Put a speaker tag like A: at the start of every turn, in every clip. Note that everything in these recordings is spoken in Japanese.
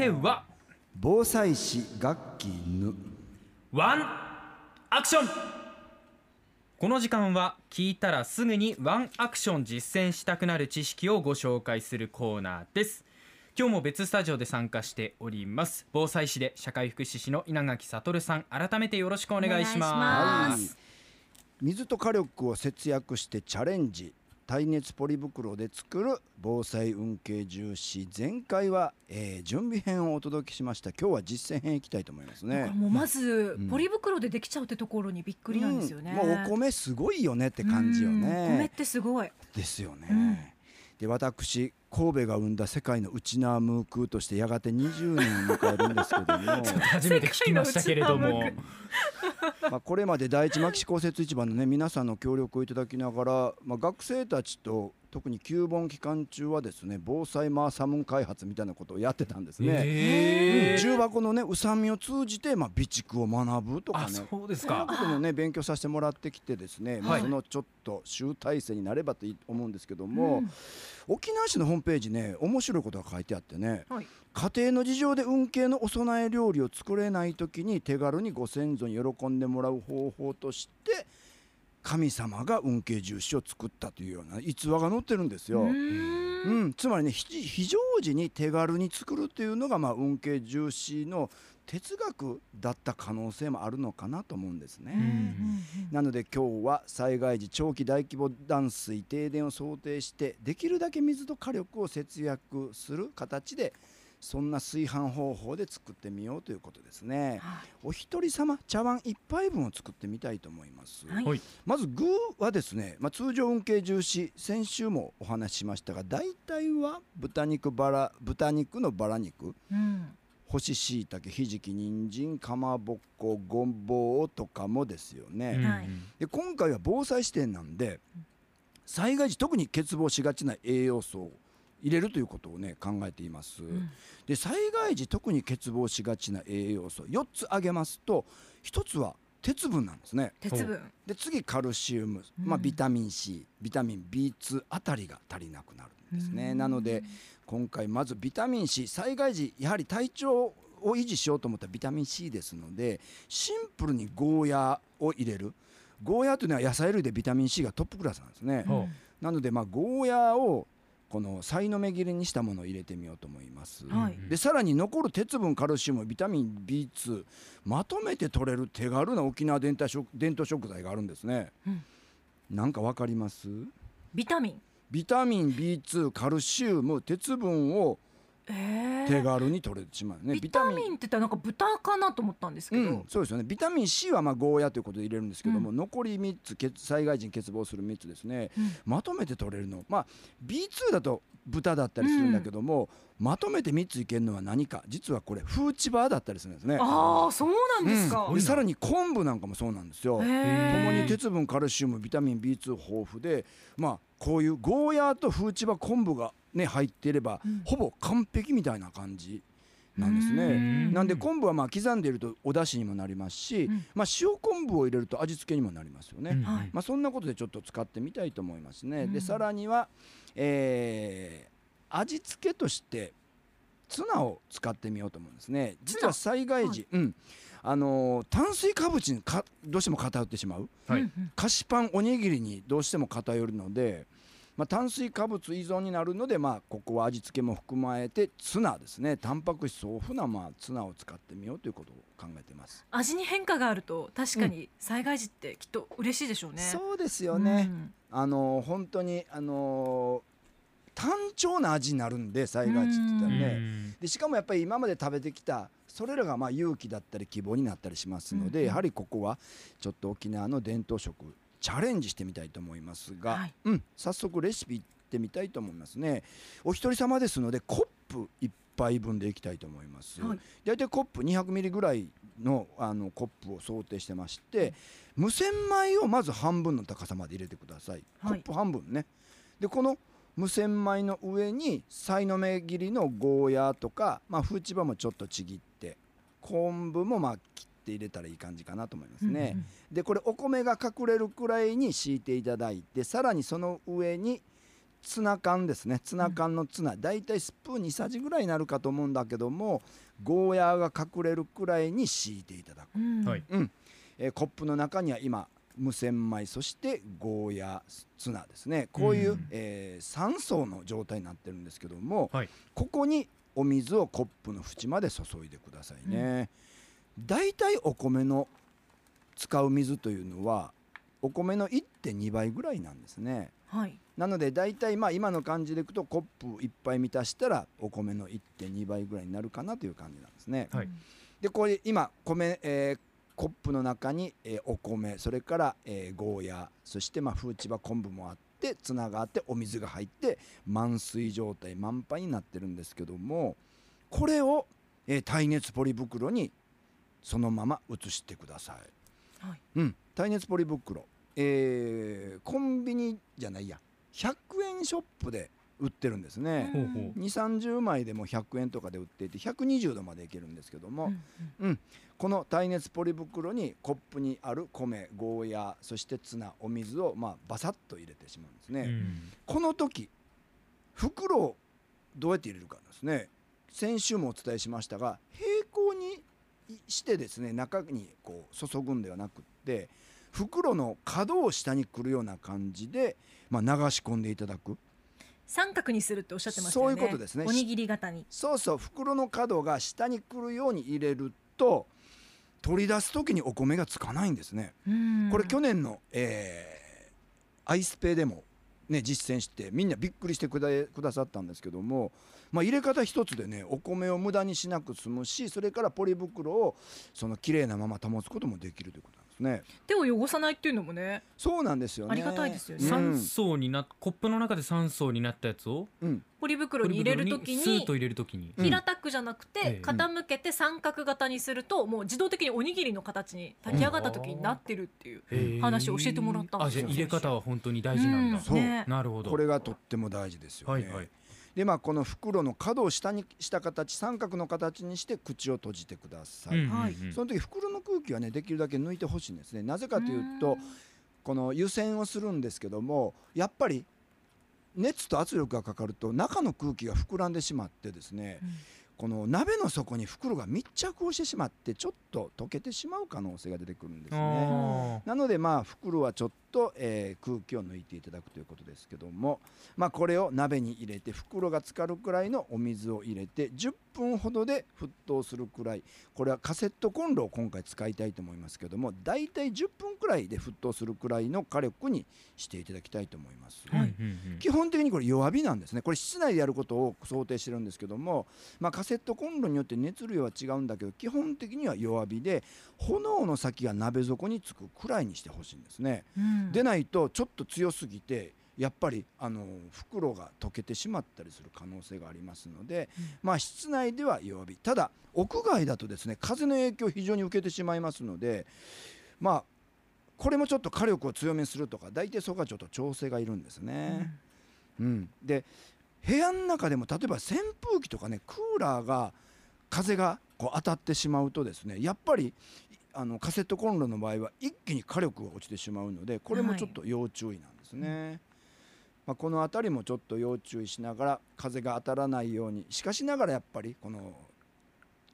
A: ては
B: 防災士楽器ぬ。
A: ワンアクション。この時間は聞いたらすぐにワンアクション実践したくなる知識をご紹介するコーナーです。今日も別スタジオで参加しております。防災士で社会福祉士の稲垣悟さん。改めてよろしくお願いします。
B: はい。水と火力を節約してチャレンジ耐熱ポリ袋で作る防災運慶重視前回は、えー準備編をお届けしました。今日は実践編いきたいと思いますね。
C: もうまず
B: うん。
C: ポリ袋でできちゃうってところにびっくりなんですよね。
B: うん。もうお米すごいよねって感じよ
C: うんお米っ
B: ね
C: てすごい。
B: ですよね、
C: うん。
B: で私神戸が生んだ世界のウチナームークーとしてやがて20年を迎えるんですけども。
A: 初めて聞きましたけれども
B: まあこれまで第一牧師公設市場のね皆さんの協力をいただきながら、まあ、学生たちと特に旧本期間中はですね防災マーサムン開発みたいなことをやってたんですね。
A: えー。
B: 重箱のね宇佐美を通じて、まあ、備蓄を学ぶとか
A: あ
B: ね
A: そうです
B: そういう
A: か
B: こともね勉強させてもらってきてですね、まあ、
A: はい。
B: そのちょっと集大成になればと思うんですけども、
C: うん。
B: 沖縄市のホームページね面白いことが書いてあってね
C: はい。
B: 家庭の事情で運慶のお供え料理を作れない時に手軽にご先祖に喜んでもらう方法として神様が運慶重視を作ったというような逸話が載ってるんですよ。
C: う
B: うんつまりね非非常時に手軽に作るというのが、まあ、運慶重視の哲学だった可能性もあるのかなと思うんですね。
A: うん
B: なので今日は災害時長期大規模断水停電を想定してできるだけ水と火力を節約する形でそんな炊飯方法で作ってみようということですね。
C: は
B: お一人様茶碗一杯分を作ってみたいと思います。
C: はい
A: はい
B: まず具はですね、まあ、通常運慶重視先週もお話ししましたが大体は豚肉バラ豚肉のバラ肉
C: い。うん。
B: 干し椎茸ひじき人参かまぼっこごぼうとかもですよね。
A: うん
C: はい
B: で今回は防災視点なんで災害時特に欠乏しがちな栄養素を入れるということをね考えています、
C: ん。
B: で災害時特に欠乏しがちな栄養素4つ挙げますと1つは鉄分なんですね。
C: 鉄分。
B: で次カルシウム、まあ、
C: うん
B: ビタミン C ビタミン B2 あたりが足りなくなるんですね。
C: うん。
B: なので今回まずビタミン C 災害時やはり体調を維持しようと思ったらビタミン C ですのでシンプルにゴーヤを入れる。ゴーヤというのは野菜類でビタミン C がトップクラスなんですね。
A: ほ
B: なのでまあゴーヤをこのさいの目切りにしたものを入れてみようと思います、
C: はい。
B: でさらに残る鉄分カルシウムビタミン B2 まとめて取れる手軽な沖縄伝統食伝統食材があるんですね、
C: うん。
B: なんかわかります？
C: ビタミン。
B: ビタミン B2 カルシウム鉄分を
C: ええ
B: 手軽に取れてしまうね、
C: ビタミン。って言ったらなんか豚かなと思ったんですけど。
B: うん、そうですよね。ビタミン C はまあゴーヤということで入れるんですけども、残り3つ欠災害時に欠乏する3つですね。
C: うん。
B: まとめて取れるの。まあ B2 だと豚だったりするんだけども、まとめて3ついけるのは何か。実はこれフーチバーだったりするんですね。
C: ああそうなんですか。
B: うん。でさらに昆布なんかもそうなんですよ。
C: へ
B: と
C: え
B: もに鉄分カルシウムビタミン B2 豊富でまあこういうゴーヤーとフーチバー昆布がね入っていれば、
C: うん。
B: ほぼ完璧みたいな感じなんです
C: う
B: ね。
A: ん。
B: なんで昆布はまあ刻んでいるとお出汁にもなりますし、
C: うん。
B: まあ、塩昆布を入れると味付けにもなりますよね。
A: うん。
C: はい。
B: まあ、そんなことでちょっと使ってみたいと思いますね。
C: うん。
B: でさらには、えー味付けとしてツナを使ってみようと思うんですね。実は災害時、うん。あのー炭水化物にかどうしても偏ってしまう。
A: はい
B: 菓子パンおにぎりにどうしても偏るので、まあ、炭水化物依存になるので、まあ、ここは味付けも含まれてツナですねタンパク質豊富な、まあ、ツナを使ってみようということを考えてます。
C: 味に変化があると確かに災害時ってきっと嬉しいでしょうね。
B: そうですよね、
C: うん。
B: あのー本当にあのー単調な味になるんで災害時って言ったらね、
A: うん。
B: でしかもやっぱり今まで食べてきたそれらがまあ勇気だったり希望になったりしますので、
C: うんうん。
B: やはりここはちょっと沖縄の伝統食チャレンジしてみたいと思いますが、
C: はい。
B: うん、早速レシピいってみたいと思いますね。お一人様ですのでコップ1杯分でいきたいと思います、
C: はい。
B: 大体コップ200ミリぐらいのあのコップを想定してまして無洗米をまず半分の高さまで入れてください、
C: はい。
B: コップ半分ね。でこの無洗米の上にさいの目切りのゴーヤーとか、まあ、フーチバもちょっとちぎって昆布もまあ切って入れたらいい感じかなと思いますね、
C: うんうん
B: でこれお米が隠れるくらいに敷いていただいてさらにその上にツナ缶ですね。ツナ缶のツナ、だいたいスプーン2さじぐらいになるかと思うんだけどもゴーヤーが隠れるくらいに敷いていただく、
C: うん。
A: はい。
B: えーコップの中には今無洗米そしてゴーヤーツナですね。こういう、
A: うん。
B: え3層の状態になってるんですけども、
A: はい。
B: ここにお水をコップの縁まで注いでくださいね、だいたいお米の使う水というのはお米の1.2倍ぐらいなんですね。
C: はい。
B: なので大体まあ今の感じでいくとコップ1杯満たしたらお米の1.2倍ぐらいになるかなという感じなんですね。
A: はい。
B: でこれ今米、えーコップの中に、えーお米それから、えーゴーヤーそしてまあフーチバ昆布もあってツナがあってお水が入って満水状態満杯になってるんですけどもこれを、えー耐熱ポリ袋にそのまま移してください。
C: はい。
B: うん、耐熱ポリ袋、えーコンビニじゃないや。100円ショップで売ってるんですね。
A: ほうほう。
B: 2 3 0枚でも100円とかで売っていて120度までいけるんですけども、
C: うん
B: この耐熱ポリ袋にコップにある米ゴーヤーそしてツナお水をまあバサッと入れてしまうんですね、
A: うん。
B: この時袋をどうやって入れるかですね。先週もお伝えしましたが平行にしてですね中にこう注ぐんではなくって袋の角を下にくるような感じで、まあ、流し込んでいただく。
C: 三角にするっておっしゃってましたよね。
B: そういうことですね。
C: おにぎり型に。
B: そうそう。袋の角が下にくるように入れると取り出す時にお米がつかないんですね。これ去年の、えーアイスペイでも、ね、実践してみんなびっくりしてくだくださったんですけども、まあ、入れ方一つでねお米を無駄にしなく済むしそれからポリ袋をその綺麗なまま保つこともできるということなんですね。
C: 手を汚さないっていうのもね
B: そうなんですよね。
C: ありがたいですよね。
B: うん。
A: 3層になコップの中で3層になったやつを
B: うん
C: ポリ袋に入れるときに
A: スーッと入れるときに。
B: うん。
C: 平たくじゃなく
A: ええ。
C: て傾けて三角型にするともう自動的におにぎりの形に炊き上がった時になってるっていう話を教えてもらったん
A: あ
C: ですよ。
A: じゃあ入れ方は本当に大事なんだ。
C: うん。
B: そう。
C: ね。
A: なるほど。
B: これがとっても大事ですよね。
A: はいはい。
B: でまあこの袋の角を下にした形三角の形にして口を閉じてください。
A: うんうん
B: その時袋の空気はねできるだけ抜い。てほしいんですね。なぜかというとこの湯煎をするんですけどもやっぱり熱と圧力がかかると中の空気が膨らんでしまってですねこの鍋の底に袋が密着をしてしまってちょっと溶けてしまう可能性が出てくるんですね。
A: あ
B: なのでまあ袋はちょっと、えー空気を抜いていただくということですけどもまあこれを鍋に入れて袋が浸かるくらいのお水を入れて10分ほどで沸騰するくらいこれはカセットコンロを今回使いたいと思いますけどもだいたい10分くらいで沸騰するくらいの火力にしていただきたいと思います。
A: ー
C: はい
B: 基本的にこれ弱火なんですねこれ室内でやることを想定してるんですけども、まあ、カセットコンロによって熱量は違うんだけど基本的には弱火で炎の先が鍋底につくくらいにしてほしいんですね。
C: うん。
B: でないとちょっと強すぎてやっぱりあの袋が溶けてしまったりする可能性がありますので、
C: うん。
B: まあ室内では弱火。ただ屋外だとですね風の影響を非常に受けてしまいますのでまあこれもちょっと火力を強めにするとか大体そこはちょっと調整がいるんですね。うん、で部屋の中でも例えば扇風機とかねクーラーが風がこう当たってしまうとですねやっぱりあのカセットコンロの場合は一気に火力が落ちてしまうのでこれもちょっと要注意なんですね。まあ、この辺りもちょっと要注意しながら風が当たらないようにしかしながらやっぱりこの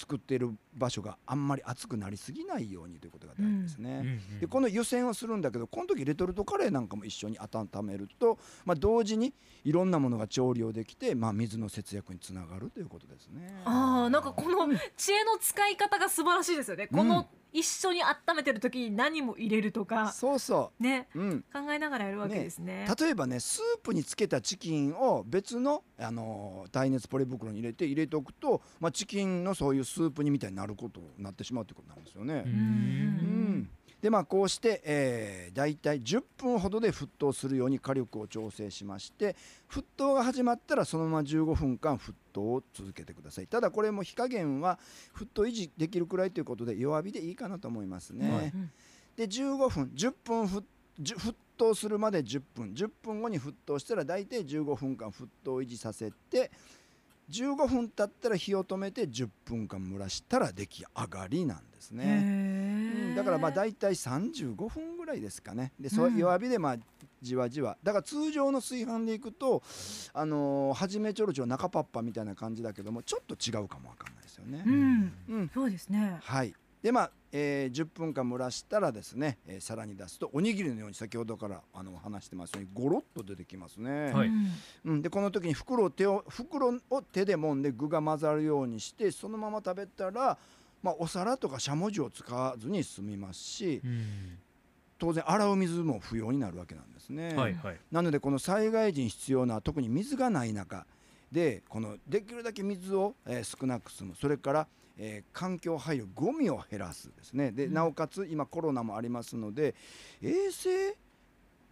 B: 作っている場所があんまり熱くなりすぎないようにということが大事ですね。
A: うんうん
B: でこの湯煎をするんだけどこの時レトルトカレーなんかも一緒に温めると、まあ、同時にいろんなものが調理をできて、まあ、水の節約につながるということですね。
C: あーなんかこの知恵の使い方が素晴らしいですよね、この一緒に温めてる時に何も入れるとか
B: そうそ
C: ね
B: う、うん、
C: 考えながらやるわけですね。
B: 例えばねスープにつけたチキンを別の、あのー耐熱ポリ袋に入れて入れておくと、まあ、チキンのそういうスープ煮みたいになることになってしまうということなんですよね。
A: う
C: ん
B: でまあこうして、えー、大体10分ほどで沸騰するように火力を調整しまして沸騰が始まったらそのまま15分間沸騰を続けてください。ただこれも火加減は沸騰維持できるくらいということで弱火でいいかなと思いますね、
A: はい。
C: うん
B: で15分10分沸騰するまで10分。10分後に沸騰したら大体15分間沸騰を維持させて15分経ったら火を止めて10分間蒸らしたら出来上がりなんですね。うん。だからまあ大体35分ぐらいですかね。でそう
C: うん。
B: 弱火でまあじわじわ。だから通常の炊飯でいくとあのー初めちょろちょろ中パッパみたいな感じだけどもちょっと違うかもわかんないですよね。
C: う。ん。
B: うん、
C: そうですね。
B: はい。でまあ、えー10分間蒸らしたらですね、えーさらに出すとおにぎりのように先ほどからあの話してますようにゴロッと出てきますね。
A: はい。
C: うん。
B: うん、でこの時に袋を手を袋を手で揉んで具が混ざるようにしてそのまま食べたら、まあ、お皿とかしゃもじを使わずに済みますし
A: うん。
B: 当然洗う水も不要になるわけなんですね。
A: はいはい。
B: なのでこの災害時に必要な特に水がない中でこのできるだけ水を、えー少なく済む。それから、えー環境配慮ゴミを減らすですね。で、
C: うん。
B: なおかつ今コロナもありますので衛生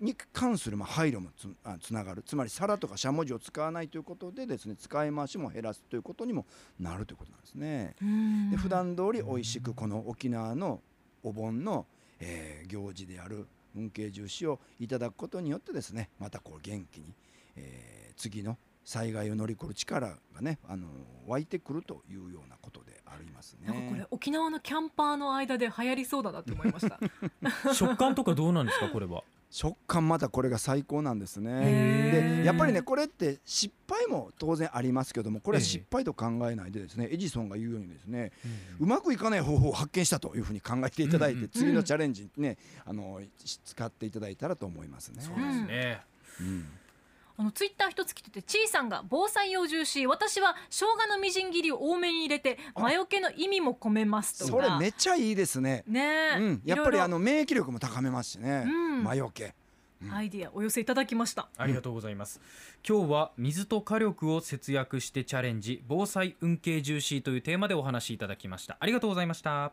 B: に関するまあ配慮もつあつながるつまり皿とかしゃもじを使わないということでですね使い回しも減らすということにもなるということなんですね。
C: うん
B: で普段通り美味しくこの沖縄のお盆の、えー行事である運慶重視をいただくことによってですねまたこう元気に、えー次の災害を乗り越える力がね、あの湧いてくるというようなことであります
C: なんかこれ
B: ね。
C: 沖縄のキャンパーの間で流行りそうだなって思いました
A: 食感とかどうなんですかこれは？
B: 食感またこれが最高なんですね。でやっぱりねこれって失敗も当然ありますけどもこれは
A: ええ。
B: 失敗と考えないでですねエジソンが言うようにですね
A: う
B: うまくいかない方法を発見したというふうに考えていただいて、
A: うんうん。
B: 次のチャレンジにねあのし使っていただいたらと思いますね。
A: そうですね。
B: うん
C: あのツイッター一つ来ててちいさんが防災用重視私は生姜のみじん切りを多めに入れて魔除けの意味も込めますと
B: そ
C: か
B: れめっちゃいいですね。
C: ね。え、
B: うん、やっぱりあの免疫力も高めますしね。
C: うん。
B: 魔除け。うん。
C: アイディアお寄せいただきました。
A: ありがとうございます、今日は水と火力を節約してチャレンジ防災運慶重視というテーマでお話しいただきました。ありがとうございました